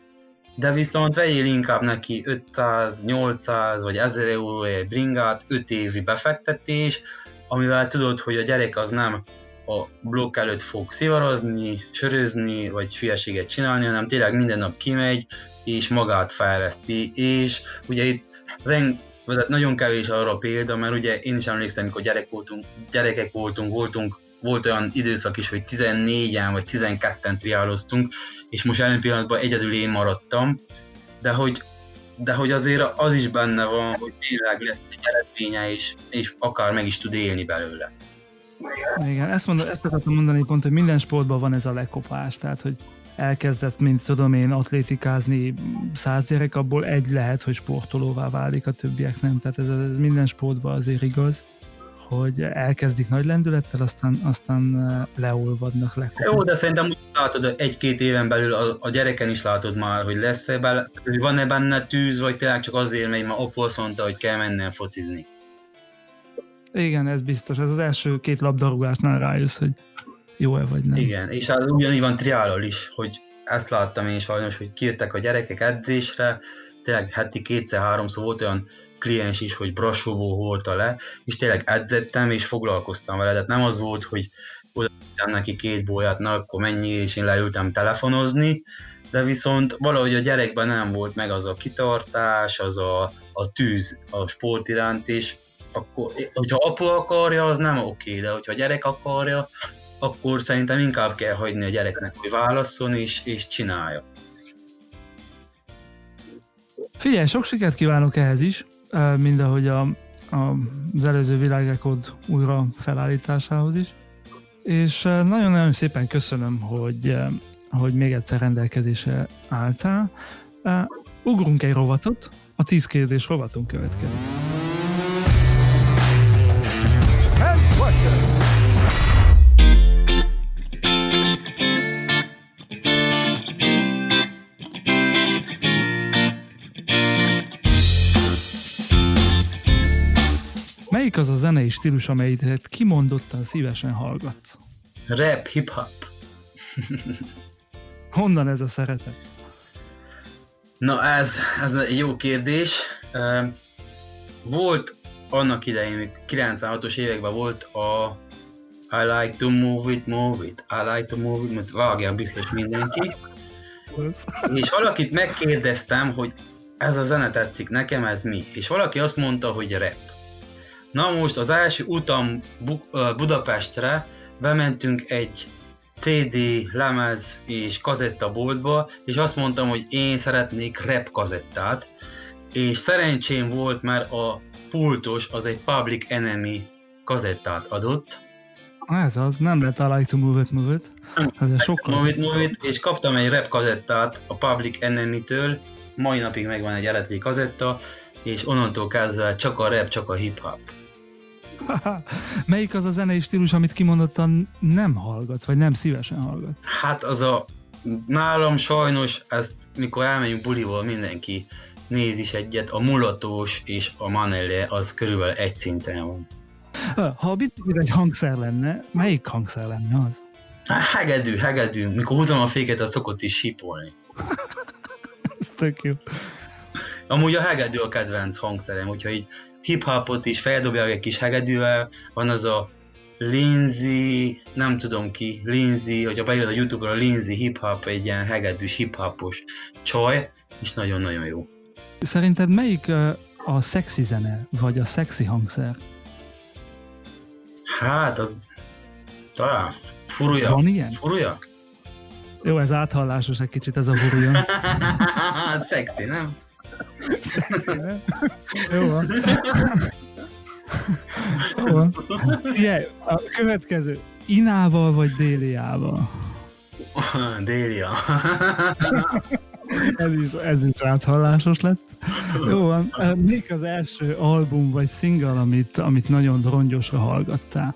de viszont vegyél inkább neki 500, 800 vagy 1000 euró egy bringát, 5 évi befektetés, amivel tudod, hogy a gyerek az nem a blokk előtt fog szivarozni, sörözni, vagy hülyeséget csinálni, hanem tényleg minden nap kimegy, és magát fejleszti, és ugye itt reng, tehát nagyon kevés arra példa, mert ugye én is emlékszem, amikor gyerek voltunk, gyerekek voltunk, voltunk, volt olyan időszak is, hogy 14-en vagy 12-en triáloztunk, és most jelen pillanatban egyedül én maradtam, de hogy, de hogy azért az is benne van, hogy tényleg lesz egy eredménye, és, és akár meg is tud élni belőle. Igen, ezt, mondom, ezt akartam mondani pont, hogy minden sportban van ez a lekopás, tehát hogy elkezdett, mint tudom én, atlétikázni száz gyerek, abból egy lehet, hogy sportolóvá válik, a többiek nem. Tehát ez, ez minden sportban azért igaz, hogy elkezdik nagy lendülettel, aztán, aztán leolvadnak, lekopnak. Jó, de szerintem úgy látod, egy-két éven belül a, a gyereken is látod már, hogy lesz-e hogy van-e benne tűz, vagy tényleg csak azért megy, mert Opol mondta, hogy kell mennem focizni. Igen, ez biztos. Ez az első két labdarúgásnál rájössz, hogy jó-e vagy nem. Igen, és az ugyanígy van triálol is, hogy ezt láttam én sajnos, hogy kijöttek a gyerekek edzésre, tényleg heti kétszer-háromszor volt olyan kliens is, hogy Brassóból holta le, és tényleg edzettem és foglalkoztam vele, tehát nem az volt, hogy odaadtam neki két bolyát, na akkor mennyi, és én leültem telefonozni, de viszont valahogy a gyerekben nem volt meg az a kitartás, az a, a tűz a sport iránt, és akkor, hogyha apu akarja, az nem oké, de hogyha a gyerek akarja, akkor szerintem inkább kell hagyni a gyereknek, hogy válasszon és, és csinálja. Figyelj, sok sikert kívánok ehhez is, eh, mind ahogy a, a, az előző világrekord újra felállításához is. És nagyon-nagyon szépen köszönöm, hogy, hogy még egyszer rendelkezésre álltál. Ugrunk egy rovatot, a 10 kérdés rovatunk következik. Melyik az a zenei stílus, amelyet kimondottan szívesen hallgatsz? Rap, hip-hop. Honnan ez a szeretet? Na ez, ez egy jó kérdés. Volt annak idején, még 96-os években volt a I like to move it, move it, I like to move it, mert vágja biztos mindenki. És valakit megkérdeztem, hogy ez a zene tetszik nekem, ez mi? És valaki azt mondta, hogy rap. Na most az első utam Bu- Budapestre bementünk egy CD, lemez és kazetta boltba, és azt mondtam, hogy én szeretnék rap kazettát, és szerencsém volt, mert a pultos az egy Public Enemy kazettát adott, Ez az, nem lett I like to move it, move it. Azért sokkal. Move it, move it, és kaptam egy rap kazettát a Public Enemy-től, mai napig megvan egy eredeti kazetta, és onnantól kezdve csak a rap, csak a hip-hop. Melyik az a zenei stílus, amit kimondottan nem hallgatsz, vagy nem szívesen hallgatsz? Hát az a, nálam sajnos ezt, mikor elmegyünk buliból, mindenki néz is egyet, a mulatós és a manelle az körülbelül egy szinten van. Ha a bicikli egy hangszer lenne, melyik hangszer lenne az? Hát hegedű, hegedű, mikor húzom a féket, az szokott is sípolni. Ez tök jó. Amúgy a hegedű a kedvenc hangszerem, hogyha így hip-hopot is feldobják egy kis hegedűvel, van az a Lindsay, nem tudom ki, Lindsay, hogyha beírod a Youtube-ra, Lindsay hip-hop, egy ilyen hegedűs hip-hopos csaj, és nagyon-nagyon jó. Szerinted melyik a szexi zene, vagy a szexi hangszer? Hát, az talán furúja. Van ilyen? Furúja? Jó, ez áthallásos egy kicsit ez a buruljon. Szexi, nem? Jó van. Jó van. Figyelj, a következő. Inával vagy Déliával? Délia. Ez is, ez is áthallásos lett. Jó van. Mik az első album vagy single, amit, amit nagyon rongyosra hallgattál?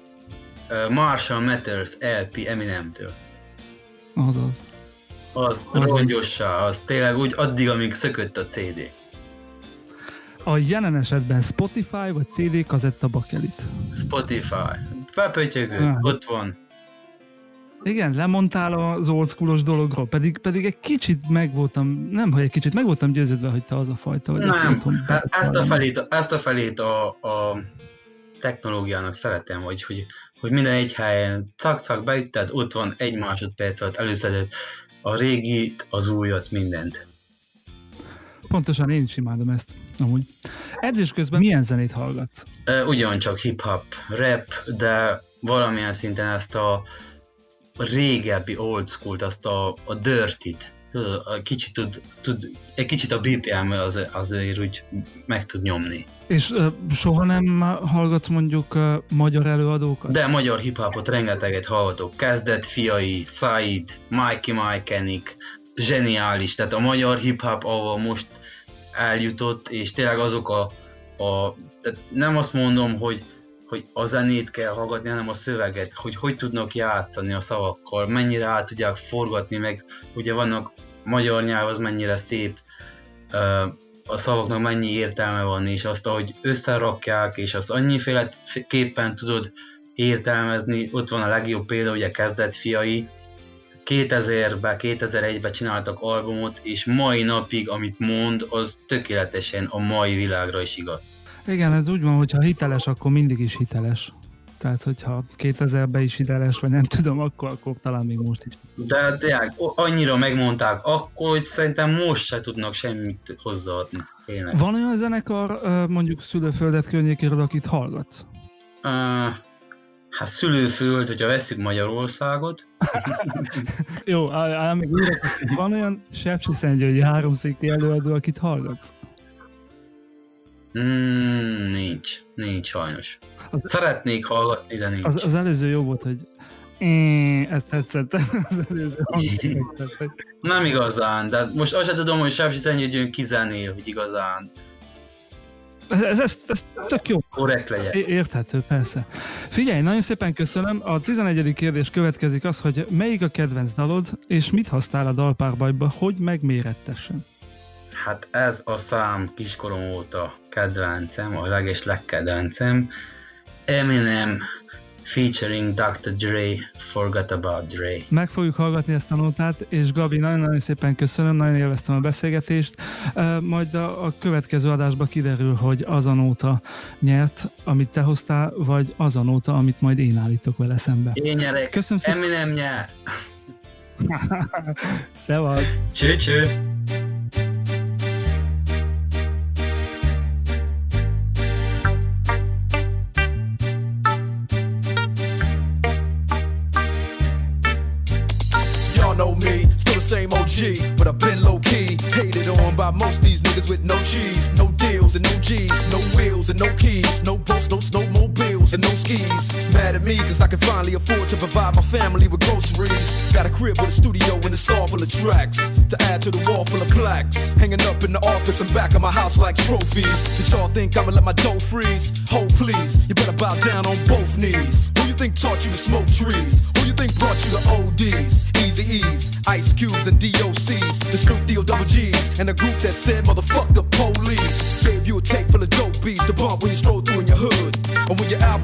Marshall Matters LP Eminemtől. Azaz. Az rongyossá, az tényleg úgy addig, amíg szökött a CD. A jelen esetben Spotify vagy CD kazetta bakelit? Spotify. Bepötyögő, Ah. ott van. Igen, lemondtál az old dologról, pedig, pedig egy kicsit meg voltam, nem, hogy egy kicsit meg voltam győződve, hogy te az a fajta vagy. Nem, hát ezt a felét, ezt a, felét a, a technológiának szeretem, hogy, hogy, hogy minden egy helyen cak-cak beütted, ott van egy másodperc alatt előszeded a régit, az újat, mindent. Pontosan én is imádom ezt. Amúgy. Edzés közben milyen zenét hallgatsz? Ugyancsak hip-hop, rap, de valamilyen szinten ezt a régebbi old school azt a, a dirty-t, tudod, a kicsit tud, tud, egy kicsit a BPM az, azért úgy meg tud nyomni. És soha nem hallgatsz mondjuk magyar előadókat? De magyar hip-hopot rengeteget hallgatok. Kezdett fiai, Said, Mikey Mikenik, zseniális. Tehát a magyar hip-hop, ahol most eljutott, és tényleg azok a, a tehát nem azt mondom, hogy hogy a zenét kell hallgatni, hanem a szöveget, hogy hogy tudnak játszani a szavakkal, mennyire át tudják forgatni, meg ugye vannak magyar nyelv az mennyire szép, a szavaknak mennyi értelme van, és azt, ahogy összerakják, és azt annyiféleképpen tudod értelmezni, ott van a legjobb példa, ugye kezdett fiai, 2000-ben, 2001-ben csináltak albumot, és mai napig, amit mond, az tökéletesen a mai világra is igaz. Igen, ez úgy van, hogyha hiteles, akkor mindig is hiteles. Tehát, hogyha 2000-ben is hiteles, vagy nem tudom, akkor, akkor talán még most is. De tényleg annyira megmondták akkor, hogy szerintem most se tudnak semmit hozzáadni. Tényleg. Van olyan zenekar, mondjuk szülőföldet környékéről, akit hallgatsz? Uh, hát szülőföld, hogyha veszük Magyarországot, Jó, á, á, még van olyan Sepsi Szentgyörgyi háromszéki előadó, akit hallgatsz? Mm, nincs, nincs sajnos. Szeretnék hallgatni, de nincs. Az, az előző jó volt, hogy ezt tetszett, az előző. Nem igazán, de most azt sem tudom, hogy Sápsi Szentgyörgyön kizenél, hogy igazán Ez, ez, ez, ez tök jó. korrekt legyen. Érthető, persze. Figyelj, nagyon szépen köszönöm. A 11. kérdés következik az, hogy melyik a kedvenc dalod, és mit használ a dalpárbajba, hogy megmérettessen? Hát ez a szám kiskorom óta kedvencem, a leges legkedvencem. Eminem featuring Dr. Dre, Forgot About Dre. Meg fogjuk hallgatni ezt a nótát, és Gabi, nagyon-nagyon szépen köszönöm, nagyon élveztem a beszélgetést. Majd a, a következő adásban kiderül, hogy az a nóta nyert, amit te hoztál, vagy az a nóta, amit majd én állítok vele szembe. Én nyerek, Köszönöm szépen. Eminem nyer. Szevasz! Cső, cső. Same OG, but I've been low key. Hated on by most these niggas with no cheese, no deals and no G's, no wheels and no keys, no boats, no snowmobiles and no skis. Mad at me cause I can finally afford to provide my family with groceries. Got a crib with a studio and it's all full of tracks to add to the wall full of plaques. Hanging up in the office and back of my house like trophies. Did y'all think I'ma let my dough freeze? Hold please, you better bow down on both knees. Who you think taught you to smoke trees? Who you think brought you to ODs? Easy E's, Ice Cubes and DOCs, the Snoop D-O double G's, and the group that said motherfuck the police. Gave you a tape full of dope beats to bump when you stroll through in your hood. And when your album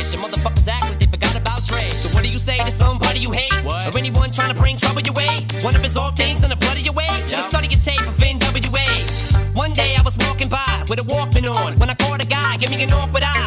bunch and motherfuckers act like they forgot about Dre. So what do you say to somebody you hate, or anyone trying to bring trouble your way? One of his off things in the blood of your way. Just study your tape of NWA. One day I was walking by with a Walkman on when I caught a guy, give me an awkward eye.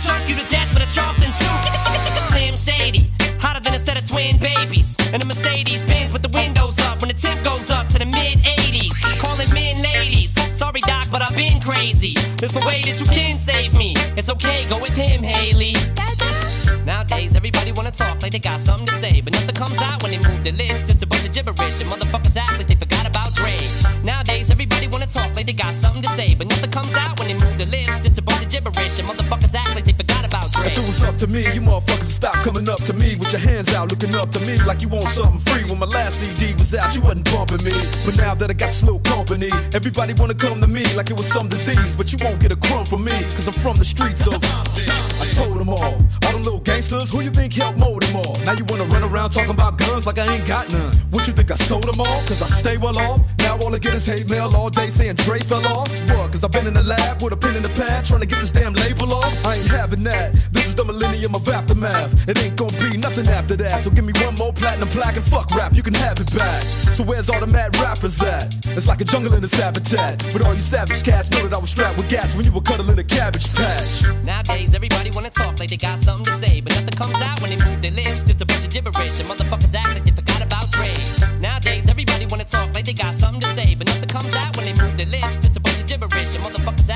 Choke you to death with a Charleston chew. Slim Shady. Hotter than a set of twin babies. And a Mercedes Benz with the windows up when the temp goes up to the mid 80s. Calling men ladies. Sorry, Doc, but I've been crazy. There's no way that you can save me. It's okay, go with him, Haley. Nowadays, everybody wanna talk like they got something to say, but nothing comes out when they move their lips. Just a bunch of gibberish, and motherfuckers act like they forgot about Dre. Nowadays, everybody wanna talk like they got something to say, but nothing comes out when they move their lips. Just a bunch of gibberish, and motherfuckers act like they forgot about Dre. If it was up to me, you motherfuckers stop coming up to me with your hands out, looking up to me like you want something free. When my last CD was out, you wasn't bumping me. But now that I got slow company, everybody wanna come to me like it was some disease. But you won't get a crumb from me, cause I'm from the streets of. I told them all, all them little gangsters, who you think helped mold them all? Now you wanna run around talking about guns like I ain't got none. What you think I sold them all? Cause I stay well off. Now all I get is hate mail all day saying Dre fell off. That. This is the millennium of aftermath. It ain't gonna be nothing after that. So give me one more platinum plaque and fuck rap, you can have it back. So where's all the mad rappers at? It's like a jungle in this habitat. But all you savage cats know that I was strapped with gats when you were cuddling a cabbage patch. Nowadays, everybody wanna talk like they got something to say, but nothing comes out when they move their lips. Just a bunch of gibberish, and motherfuckers act like they forgot about Dre. Nowadays, everybody wanna talk like they got something to say, but nothing comes out when they move their lips. Just a bunch of gibberish, and motherfuckers act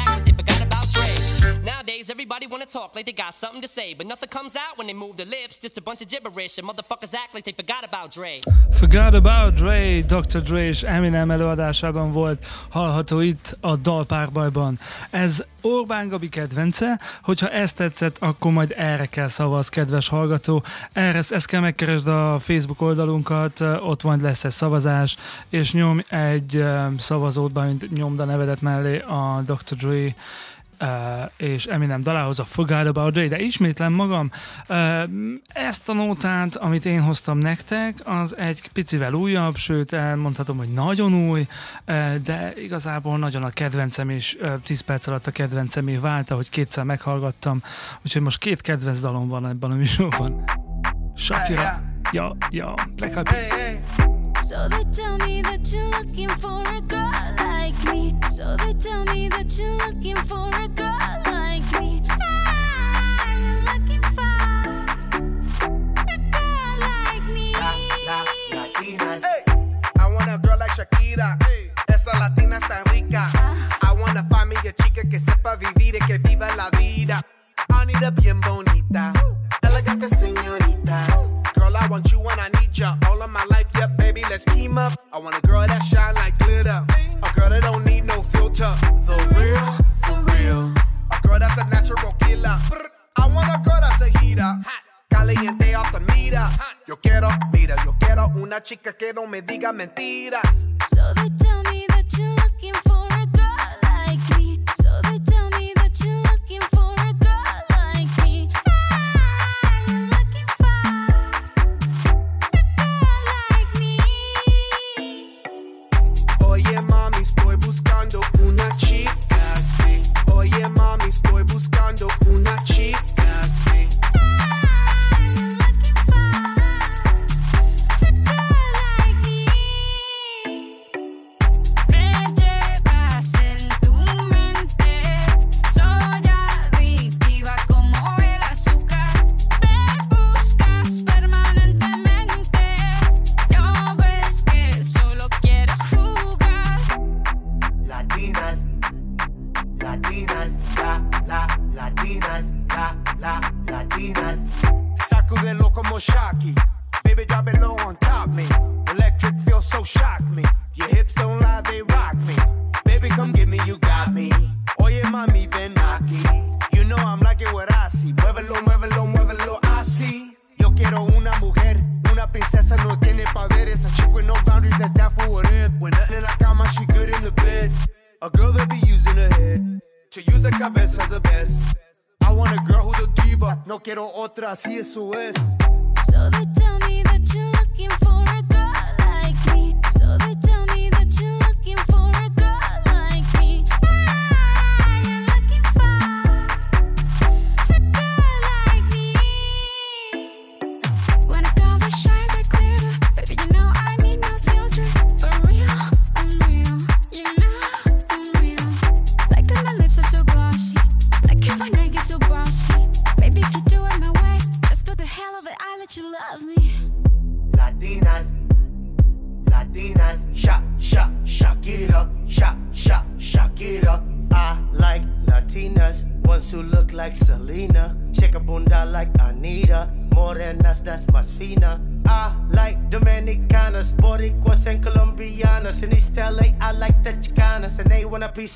Nowadays, everybody wanna talk like they got something to say, but nothing comes out when they move their lips. Just a bunch of gibberish, and motherfuckers act like they forgot about Dre. Forgot About Dre, Dr. Dre és Eminem előadásában volt hallható itt a dalpárbajban. Ez Orbán Gabi kedvence, hogyha ezt tetszett, akkor majd erre kell szavaz, kedves hallgató. Erre ezt kell megkeresd a Facebook oldalunkat, ott majd lesz egy szavazás, és nyom egy szavazót, mint nyomd a nevedet mellé a Dr. Dre Uh, és Eminem dalához a Forgot About Dre, de ismétlem magam, ezt a nótát, amit én hoztam nektek, az egy picivel újabb, sőt elmondhatom, hogy nagyon új, de igazából nagyon a kedvencem, és uh, 10 perc alatt a kedvencemé vált, ahogy kétszer meghallgattam, úgyhogy most két kedvenc dalom van ebben a műsorban. Shakira, ja, ja, Black. So they tell me that you're looking for a girl me. So they tell me that you're looking for a girl like me. Ah, you're looking for a girl like me. La, la, latinas. Hey, I want a girl like Shakira. Hey. Esa latina está rica. I wanna find me a chica que sepa vivir y que viva la vida. Anita bien bonita, elegante señorita. Girl, I want you and I need ya all of my life. Yeah, baby, let's team up. I want a girl that shine like glitter, a girl that don't need no filter. The real, for real. A girl that's a natural killer. I want a girl that's a heater. Caliente off the meter. Yo quiero, mira, yo quiero una chica que no me diga mentiras. So they tell me that you're looking for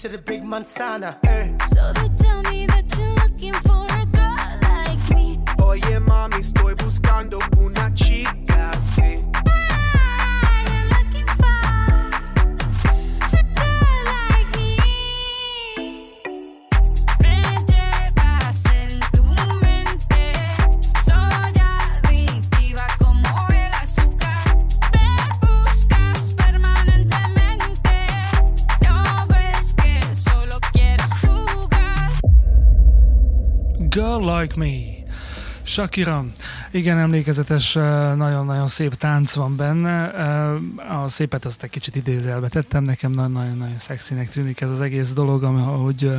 of the big manzana. Eh. So they Shakira. Igen, emlékezetes, eh, nagyon-nagyon szép tánc van benne. Eh, A szépet azt egy kicsit idézelbe tettem, nekem na- nagyon-nagyon szexinek tűnik ez az egész dolog, ahogy, eh,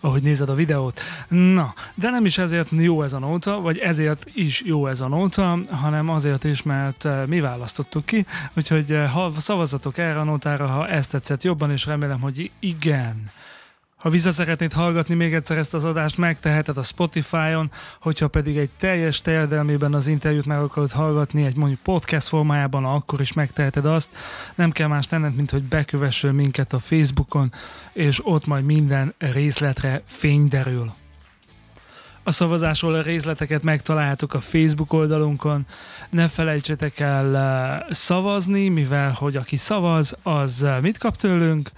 ahogy nézed a videót. Na, de nem is ezért jó ez a nóta, vagy ezért is jó ez a nóta, hanem azért is, mert mi választottuk ki, úgyhogy ha szavazatok erre a nótára, ha ezt tetszett jobban, és remélem, hogy igen. Ha vissza szeretnéd hallgatni még egyszer ezt az adást, megteheted a Spotify-on, hogyha pedig egy teljes terjedelmében az interjút meg akarod hallgatni, egy mondjuk podcast formájában, akkor is megteheted azt. Nem kell más tenned, mint hogy bekövessél minket a Facebookon, és ott majd minden részletre fény derül. A szavazásról a részleteket megtaláljátok a Facebook oldalunkon. Ne felejtsetek el eh, szavazni, mivel hogy aki szavaz, az eh, mit kap tőlünk?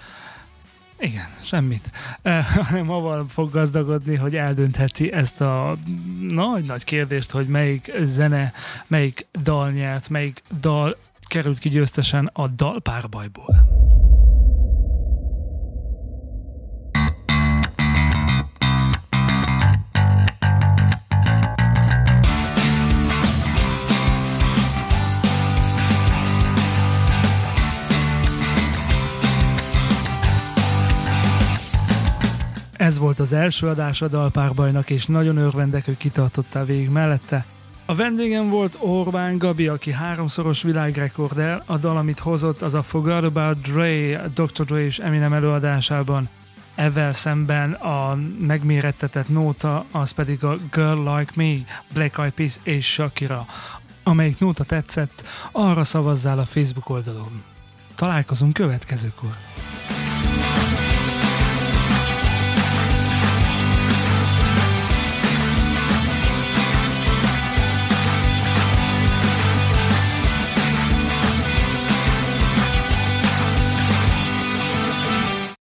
Igen, semmit. Eh, hanem avval fog gazdagodni, hogy eldöntheti ezt a nagy-nagy kérdést, hogy melyik zene, melyik dal nyert, melyik dal került ki győztesen a dalpárbajból. Ez volt az első adás a Dalpárbajnak, és nagyon örvendek, hogy kitartottál végig mellette. A vendégem volt Orbán Gabi, aki háromszoros világrekorder. A dal, amit hozott, az a Forgot About Dre, Dr. Dre és Eminem előadásában. Ezzel szemben a megmérettetett nóta, az pedig a Girl Like Me, Black Eyed Peas és Shakira. Amelyik nóta tetszett, arra szavazzál a Facebook oldalon. Találkozunk következőkor.